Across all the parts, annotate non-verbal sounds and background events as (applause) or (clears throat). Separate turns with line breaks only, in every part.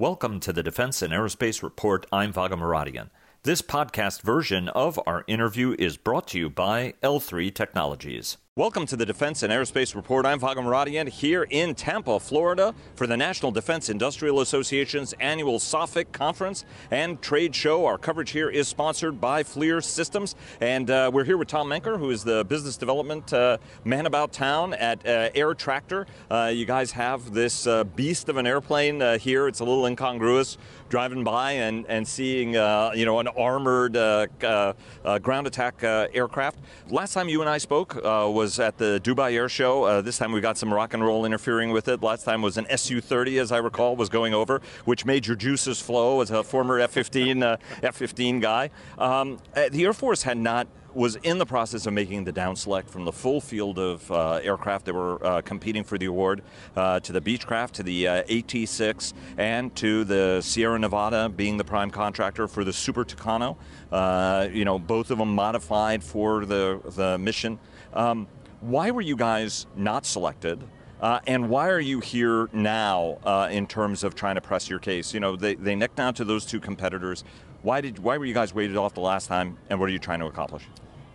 Welcome to the Defense and Aerospace Report. I'm Vago Muradian. This podcast version of our interview is brought to you by L3 Technologies. Welcome to the Defense and Aerospace Report. I'm Vago Muradian here in Tampa, Florida for the National Defense Industrial Association's annual SOFIC conference and trade show. Our coverage here is sponsored by FLIR Systems, and uh, we're here with Tom Menker, who is the business development uh, man about town at uh, Air Tractor. Uh, you guys have this uh, beast of an airplane uh, here. It's a little incongruous driving by and, and seeing you know an armored ground attack aircraft. Last time you and I spoke was was at the Dubai Air Show. Uh, this time we got some rock and roll interfering with it. Last time was an Su-30, as I recall, was going over, which made your juices flow as a former F-15 uh, F-15 guy. Um, uh, the Air Force had not was in the process of making the down select from the full field of uh, aircraft that were uh, competing for the award uh, to the Beechcraft, to the uh, AT6, and to the Sierra Nevada being the prime contractor for the Super Tucano. Uh, you know, both of them modified for the, the mission. Um, why were you guys not selected? Uh, and why are you here now uh, in terms of trying to press your case? You know, they, they necked down to those two competitors. Why did why were you guys weighted off the last time, and what are you trying to accomplish?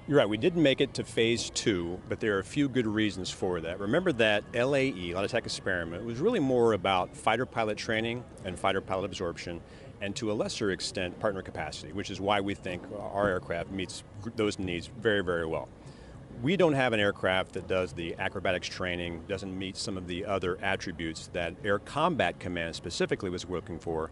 You're right. We didn't make it to phase two, but there are a few good reasons for that. Remember that LAE, Light Attack Experiment, was really more about fighter pilot training and fighter pilot absorption, and to a lesser extent, partner capacity, which is why we think our aircraft meets those needs very, very well. We don't have an aircraft that does the acrobatics training, doesn't meet some of the other attributes that Air Combat Command specifically was looking for.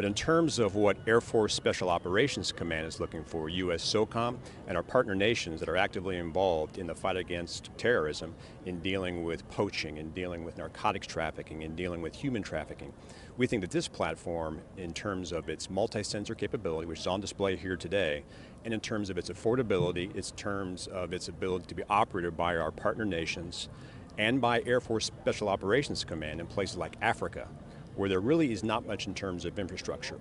But in terms of what Air Force Special Operations Command is looking for, US SOCOM and our partner nations that are actively involved in the fight against terrorism, in dealing with poaching, in dealing with narcotics trafficking, in dealing with human trafficking, we think that this platform, in terms of its multi-sensor capability, which is on display here today, and in terms of its affordability, its terms of its ability to be operated by our partner nations and by Air Force Special Operations Command in places like Africa, where there really is not much in terms of infrastructure.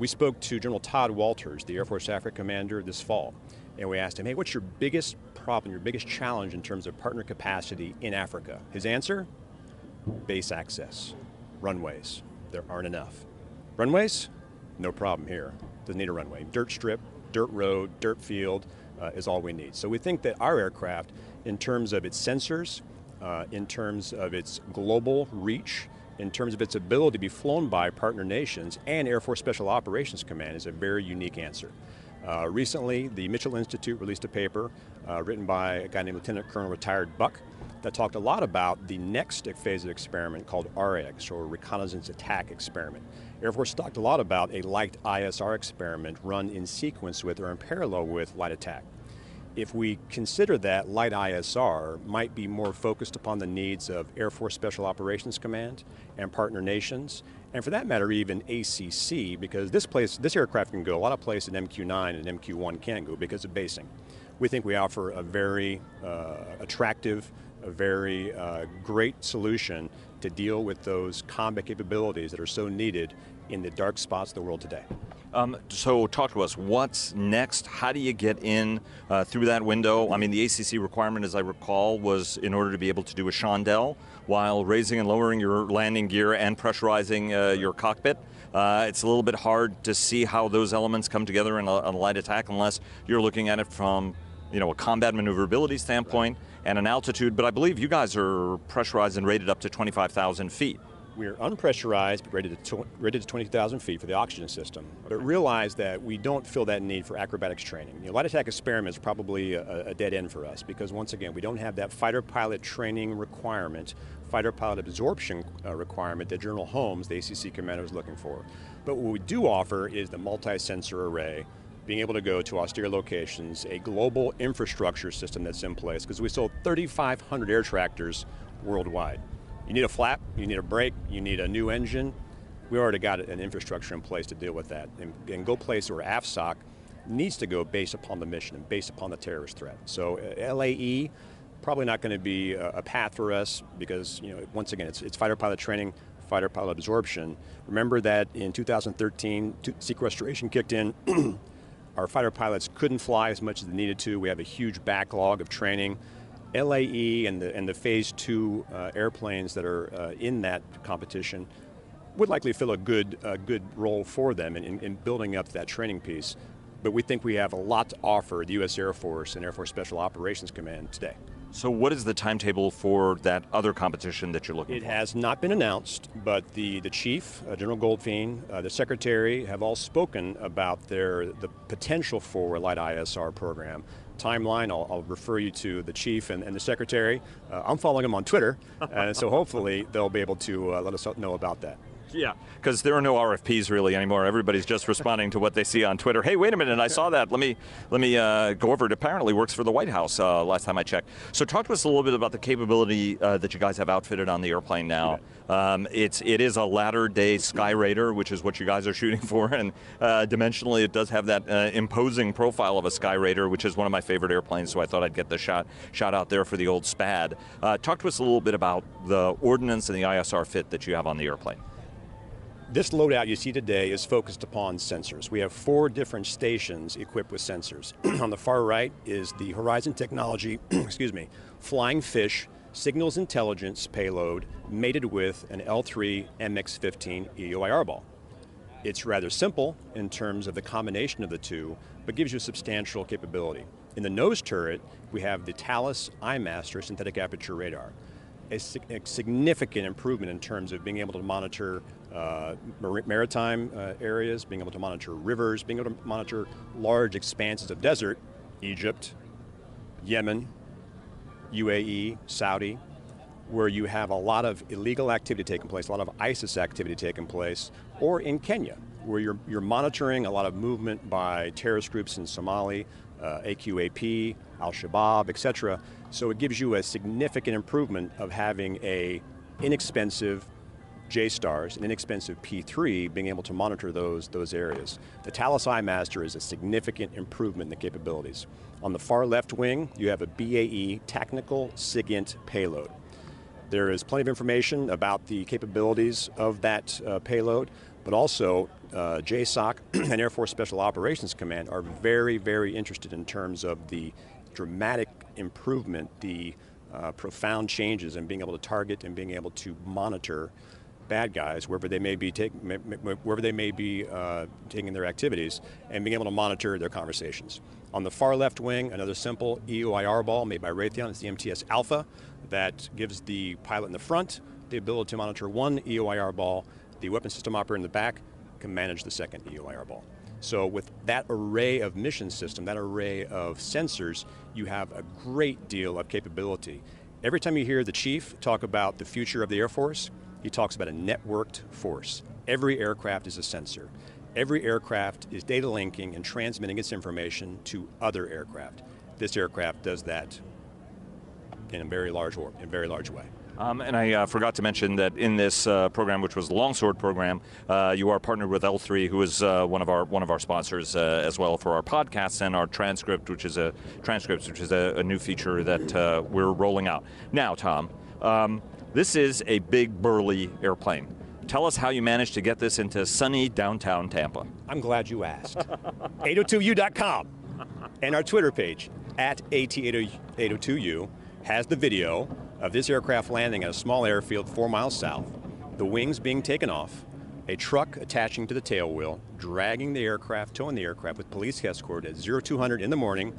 We spoke to General Tod Wolters, the Air Force Africa commander, this fall, and we asked him, hey, what's your biggest problem, your biggest challenge in terms of partner capacity in Africa? His answer? Base access, runways. There aren't enough. Runways? No problem here. Doesn't need a runway. Dirt strip, dirt road, dirt field uh, is all we need. So we think that our aircraft, in terms of its sensors, uh, in terms of its global reach, in terms of its ability to be flown by partner nations and Air Force Special Operations Command is a very unique answer. Uh, recently, the Mitchell Institute released a paper uh, written by a guy named Lieutenant Colonel Retired Buck that talked a lot about the next phase of experiment called RX, or Reconnaissance Attack Experiment. Air Force talked a lot about a light ISR experiment run in sequence with or in parallel with light attack. If we consider that light ISR might be more focused upon the needs of Air Force Special Operations Command and partner nations, and for that matter, even ACC, because this place, this aircraft can go a lot of places that MQ-9 and MQ-1 can't go because of basing. We think we offer a very uh, attractive, a very uh, great solution to deal with those combat capabilities that are so needed in the dark spots of the world today.
Um, so talk to us. What's next? How do you get in uh, through that window? I mean, the ACC requirement, as I recall, was in order to be able to do a chandelle while raising and lowering your landing gear and pressurizing uh, your cockpit. Uh, it's a little bit hard to see how those elements come together in a, a, light attack unless you're looking at it from, you know, a combat maneuverability standpoint right. and an altitude. But I believe you guys are pressurized and rated up to 25,000 feet.
We're unpressurized, but rated to, rated to 20,000 feet for the oxygen system. But realize that we don't feel that need for acrobatics training. You know, light attack experiment is probably a, a dead end for us because once again, we don't have that fighter pilot training requirement, fighter pilot absorption uh, requirement that General Holmes, the ACC commander, is looking for. But what we do offer is the multi-sensor array being able to go to austere locations, a global infrastructure system that's in place, because we sold 3,500 air tractors worldwide. You need a flap, you need a brake, you need a new engine. We already got an infrastructure in place to deal with that. And, and go place where AFSOC needs to go based upon the mission and based upon the terrorist threat. So uh, LAE, probably not going to be a, a, path for us because, you know, once again, it's, it's fighter pilot training, fighter pilot absorption. Remember that in 2013, sequestration kicked in. (clears throat) Our fighter pilots couldn't fly as much as they needed to. We have a huge backlog of training. LAE and the, and the phase two uh, airplanes that are uh, in that competition would likely fill a good, uh, good role for them in, in, in building up that training piece. But we think we have a lot to offer the U.S. Air Force and Air Force Special Operations Command today.
So, what is the timetable for that other competition that you're looking
it
for?
It has not been announced, but the, the chief, uh, General Goldfein, uh, the secretary have all spoken about their the potential for a light ISR program. Timeline, I'll, I'll refer you to the chief and, and the secretary. Uh, I'm following them on Twitter, (laughs) and so hopefully they'll be able to uh, let us know about that.
Yeah, because there are no RFPs really anymore. Everybody's just responding to what they see on Twitter. Hey, wait a minute! I saw that. Let me let me uh, go over it. Apparently, works for the White House. Uh, last time I checked. So, talk to us a little bit about the capability uh, that you guys have outfitted on the airplane now. Um, it's it is a latter day Skyraider, which is what you guys are shooting (laughs) for, and uh, dimensionally, it does have that uh, imposing profile of a Skyraider, which is one of my favorite airplanes. So, I thought I'd get the shot shot out there for the old SPAD. Uh, talk to us a little bit about the ordnance and the ISR fit that you have on the airplane.
This loadout you see today is focused upon sensors. We have four different stations equipped with sensors. (clears throat) On the far right is the Horizon Technology, (clears throat) excuse me, Flying Fish Signals Intelligence payload mated with an L3 MX-15 EOIR ball. It's rather simple in terms of the combination of the two, but gives you substantial capability. In the nose turret, we have the Thales iMaster synthetic aperture radar a, significant improvement in terms of being able to monitor uh, maritime uh, areas, being able to monitor rivers, being able to monitor large expanses of desert, Egypt, Yemen, UAE, Saudi, where you have a lot of illegal activity taking place, a lot of ISIS activity taking place, or in Kenya, where you're, you're monitoring a lot of movement by terrorist groups in Somali, uh, AQAP, Al-Shabaab, etc. So it gives you a significant improvement of having a inexpensive JSTARS, an inexpensive P3, being able to monitor those, those areas. The Thales iMaster is a significant improvement in the capabilities. On the far left wing, you have a BAE Technical SIGINT payload. There is plenty of information about the capabilities of that uh, payload, but also uh, JSOC (clears throat) and Air Force Special Operations Command are very, very interested in terms of the dramatic improvement, the uh, profound changes in being able to target and being able to monitor bad guys wherever they may be take, wherever they may be uh, taking their activities and being able to monitor their conversations. On the far left wing, another simple EOIR ball made by Raytheon, it's the MTS Alpha that gives the pilot in the front the ability to monitor one EOIR ball, the weapon system operator in the back can manage the second EOIR ball. So with that array of mission system, that array of sensors, you have a great deal of capability. Every time you hear the chief talk about the future of the Air Force, he talks about a networked force. Every aircraft is a sensor. Every aircraft is data linking and transmitting its information to other aircraft. This aircraft does that in a very large, in a very large way.
Um, and I uh, forgot to mention that in this uh, program, which was Longsword program, uh, you are partnered with L3, who is uh, one of our one of our sponsors uh, as well for our podcasts and our transcript, which is a transcripts, which is a, a new feature that uh, we're rolling out now. Tom, um, this is a big burly airplane. Tell us how you managed to get this into sunny downtown Tampa.
I'm glad you asked. (laughs) 802u.com and our Twitter page at AT802U has the video of this aircraft landing at a small airfield four miles south, the wings being taken off, a truck attaching to the tail wheel, dragging the aircraft, towing the aircraft with police escort at 0200 in the morning,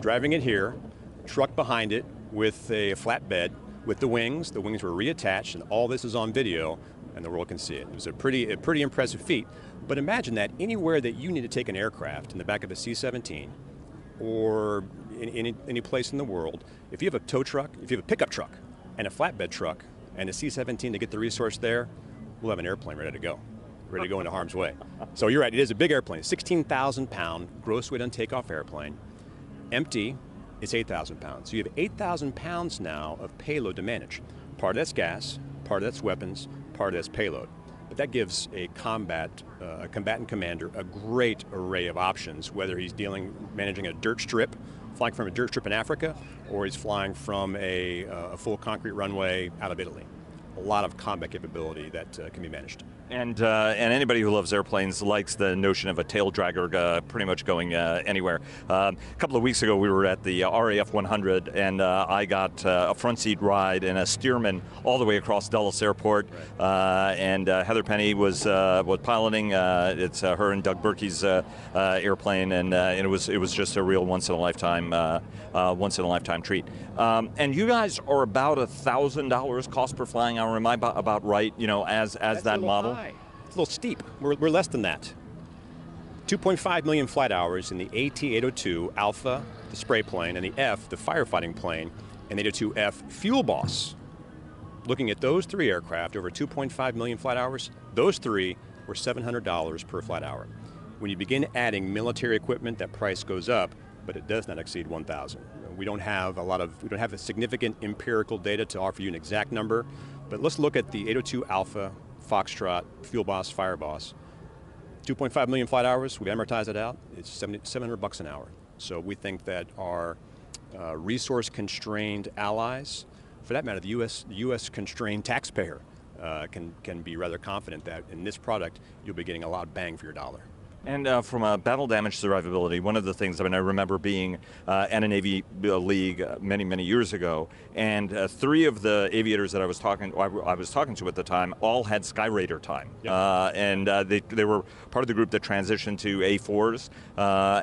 driving it here, truck behind it with a flatbed with the wings. The wings were reattached, and all this is on video, and the world can see it. It was a pretty, a pretty impressive feat. But imagine that anywhere that you need to take an aircraft in the back of a C-17, or in any, any place in the world, if you have a tow truck, if you have a pickup truck, and a flatbed truck, and a C-17 to get the resource there, we'll have an airplane ready to go, ready to go into harm's way. So you're right, it is a big airplane, 16,000 pound gross weight on takeoff airplane, empty, it's 8,000 pounds. So you have 8,000 pounds now of payload to manage. Part of that's gas, part of that's weapons, part of that's payload. But that gives a combat, uh, a combatant commander a great array of options, whether he's dealing, managing a dirt strip, flying from a dirt strip in Africa, or he's flying from a, uh, a full concrete runway out of Italy. A lot of combat capability that uh, can be managed.
And uh, and anybody who loves airplanes likes the notion of a tail dragger uh, pretty much going uh, anywhere. Um, a couple of weeks ago, we were at the RAF 100, and uh, I got uh, a front seat ride and a Stearman all the way across Dulles Airport. Uh, and Heather Penney was was piloting. it's her and Doug Burkey's airplane, and, and, it was it was just a real once in a lifetime once in a lifetime treat. Um, and you guys are about a thousand dollars cost per flying hour. Am I about right? You know, as as
That's
that model.
High. It's a little steep. We're, we're less than that. 2.5 million flight hours in the AT-802 Alpha, the spray plane, and the F, the firefighting plane, and the 802F Fuel Boss. Looking at those three aircraft over 2.5 million flight hours, those three were $700 per flight hour. When you begin adding military equipment, that price goes up, but it does not exceed 1,000. We don't have a lot of, we don't have a significant empirical data to offer you an exact number, but let's look at the 802 Alpha Foxtrot, Fuel Boss, Fire Boss. 2.5 million flight hours, we amortize it out, it's 70, 700 bucks an hour. So we think that our uh, resource constrained allies, for that matter, the US, US constrained taxpayer, uh, can, can be rather confident that in this product, you'll be getting a lot of bang for your dollar.
And uh, from a battle damage survivability, one of the things, I mean, I remember being uh, at a Navy uh, league uh, many, many years ago, and uh, three of the aviators that I was talking, I was talking to at the time, all had Skyraider time, yep. Uh, and they, they were part of the group that transitioned to A4s,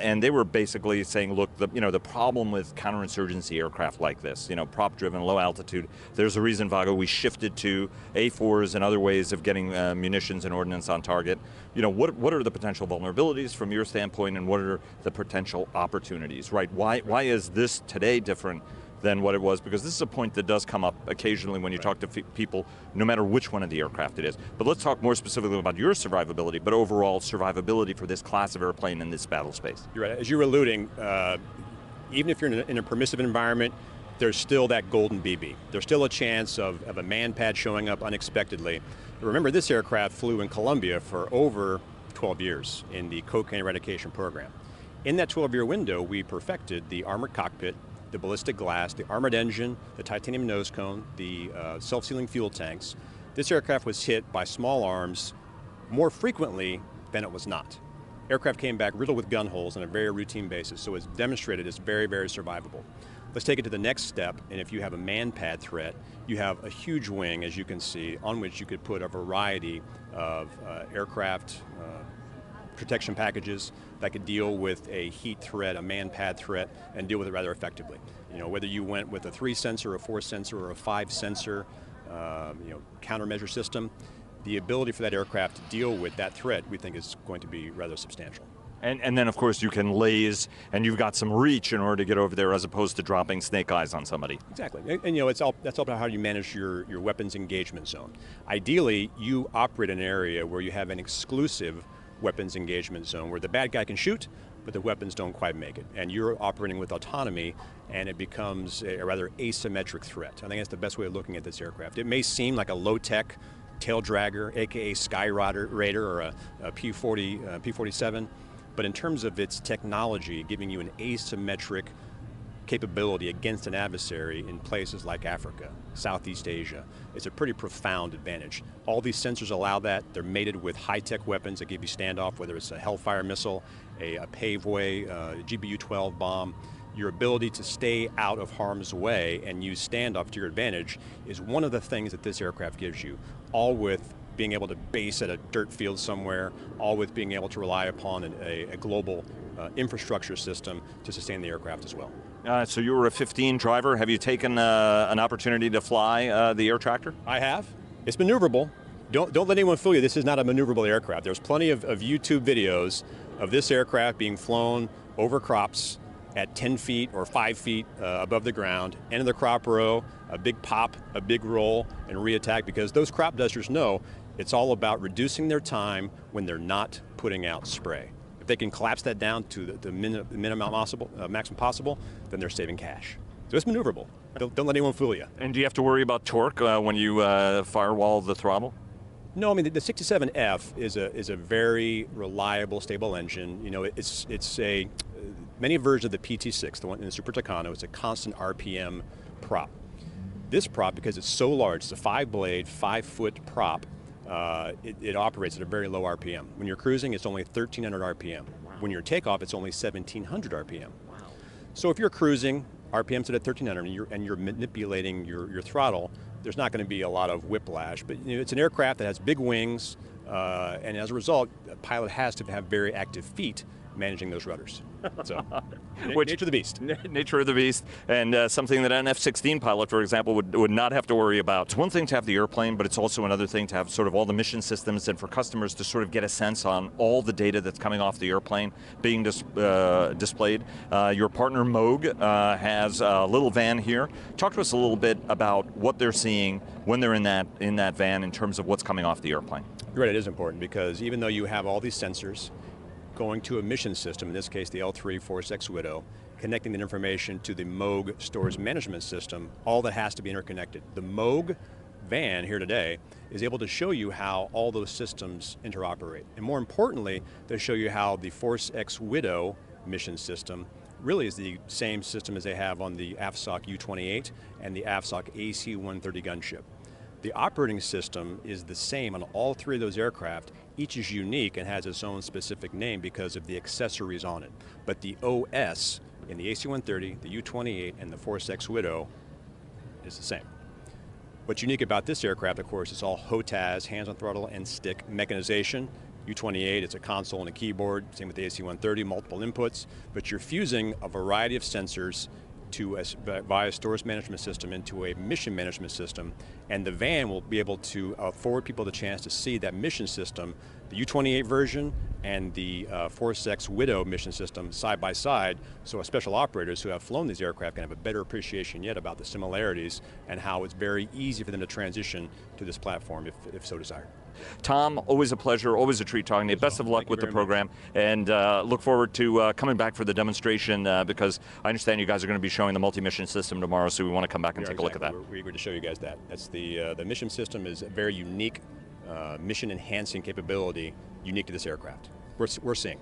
and they were basically saying, look, the, you know, the problem with counterinsurgency aircraft like this, you know, prop-driven, low altitude, there's a reason, Vago, we shifted to A4s and other ways of getting munitions and ordnance on target. You know, what, what are the potential vulnerabilities? Vulnerabilities from your standpoint and what are the potential opportunities, right? Why, why is this today different than what it was because this is a point that does come up occasionally when you right. talk to people, no matter which one of the aircraft it is. But let's talk more specifically about your survivability, but overall survivability for this class of airplane in this battle space.
You're right. As you were alluding, uh, even if you're in a, in a, permissive environment, there's still that golden BB. There's still a chance of, of a man pad showing up unexpectedly. Remember, this aircraft flew in Colombia for over 12 years in the cocaine eradication program. In that 12-year window, we perfected the armored cockpit, the ballistic glass, the armored engine, the titanium nose cone, the uh, self-sealing fuel tanks. This aircraft was hit by small arms more frequently than it was not. Aircraft came back riddled with gun holes on a very routine basis, so it's demonstrated it's very, very survivable. Let's take it to the next step, and if you have a man-pad threat, you have a huge wing, as you can see, on which you could put a variety of uh, aircraft uh, protection packages that could deal with a heat threat, a man-pad threat, and deal with it rather effectively. You know, whether you went with a three sensor, a four sensor, or a five sensor, uh, you know, countermeasure system, the ability for that aircraft to deal with that threat, we think is going to be rather substantial.
And, and then, of course, you can laze, and you've got some reach in order to get over there, as opposed to dropping snake eyes on somebody.
Exactly, and, and, you know, it's all that's all about how you manage your your weapons engagement zone. Ideally, you operate in an area where you have an exclusive weapons engagement zone, where the bad guy can shoot, but the weapons don't quite make it. And you're operating with autonomy, and it becomes a, rather asymmetric threat. I think that's the best way of looking at this aircraft. It may seem like a low-tech tail dragger, aka Skyraider or a a P40, uh, P47 but in terms of its technology, giving you an asymmetric capability against an adversary in places like Africa, Southeast Asia, it's a pretty profound advantage. All these sensors allow that. They're mated with high-tech weapons that give you standoff, whether it's a Hellfire missile, a, a Paveway, uh, GBU-12 bomb. Your ability to stay out of harm's way and use standoff to your advantage is one of the things that this aircraft gives you, all with being able to base at a dirt field somewhere, all with being able to rely upon an, a, a, global uh, infrastructure system to sustain the aircraft as well.
Uh, so you were a 15 driver. Have you taken uh, an opportunity to fly uh, the air tractor?
I have. It's maneuverable. Don't, don't let anyone fool you, this is not a maneuverable aircraft. There's plenty of, of YouTube videos of this aircraft being flown over crops at 10 feet or 5 feet uh, above the ground, into the crop row, a big pop, a big roll, and reattack because those crop dusters know it's all about reducing their time when they're not putting out spray. If they can collapse that down to the, the min minimum possible, uh, maximum possible, then they're saving cash. So it's maneuverable. Don't, don't let anyone fool you.
And do you have to worry about torque uh, when you uh, firewall the throttle?
No, I mean the, the 67F is a is a very reliable, stable engine. You know, it's it's a many versions of the PT6, the one in the Super Tucano, it's a constant RPM prop. This prop, because it's so large, it's a five blade, five foot prop, uh, it, it, operates at a very low RPM. When you're cruising, it's only 1300 RPM. Wow. When you're takeoff, it's only 1700 RPM. Wow. So if you're cruising, RPM's at 1300 and you're, and you're manipulating your, your throttle, there's not going to be a lot of whiplash. But you know, it's an aircraft that has big wings, uh, and as a result, a pilot has to have very active feet managing those rudders. So, (laughs) Which, nature of the beast.
Nature of the beast, and uh, something that an F-16 pilot, for example, would, would not have to worry about. It's one thing to have the airplane, but it's also another thing to have sort of all the mission systems and for customers to sort of get a sense on all the data that's coming off the airplane being dis- uh, displayed. Uh, your partner Moog uh, has a little van here. Talk to us a little bit about what they're seeing when they're in that in that van in terms of what's coming off the airplane.
Right, it is important because even though you have all these sensors going to a mission system, in this case the L3 Force X Widow, connecting that information to the Moog stores management system, all that has to be interconnected. The Moog van here today is able to show you how all those systems interoperate. And more importantly, they show you how the Force X Widow mission system really is the same system as they have on the AFSOC U-28 and the AFSOC AC-130 gunship. The operating system is the same on all three of those aircraft. Each is unique and has its own specific name because of the accessories on it. But the OS in the AC-130, the U-28, and the Force X Widow is the same. What's unique about this aircraft, of course, is all HOTAS, hands on throttle and stick mechanization. U-28, it's a console and a keyboard, same with the AC-130, multiple inputs, but you're fusing a variety of sensors to a, via stores management system into a mission management system, and the van will be able to uh, afford people the chance to see that mission system, the U-28 version and the uh, Force X Widow mission system side by side, so special operators who have flown these aircraft can have a better appreciation yet about the similarities and how it's very easy for them to transition to this platform if, if so desired.
Tom, always a pleasure, always a treat talking to you. Best of luck
Thank
with the program,
much.
and uh, look forward to uh, coming back for the demonstration uh, because I understand you guys are going to be showing the multi-mission system tomorrow, so we want to come back and take
exactly.
a look at that.
We're, we're eager to show you guys that. That's the uh, the mission system is very unique Uh, mission enhancing capability unique to this aircraft. We're, we're seeing.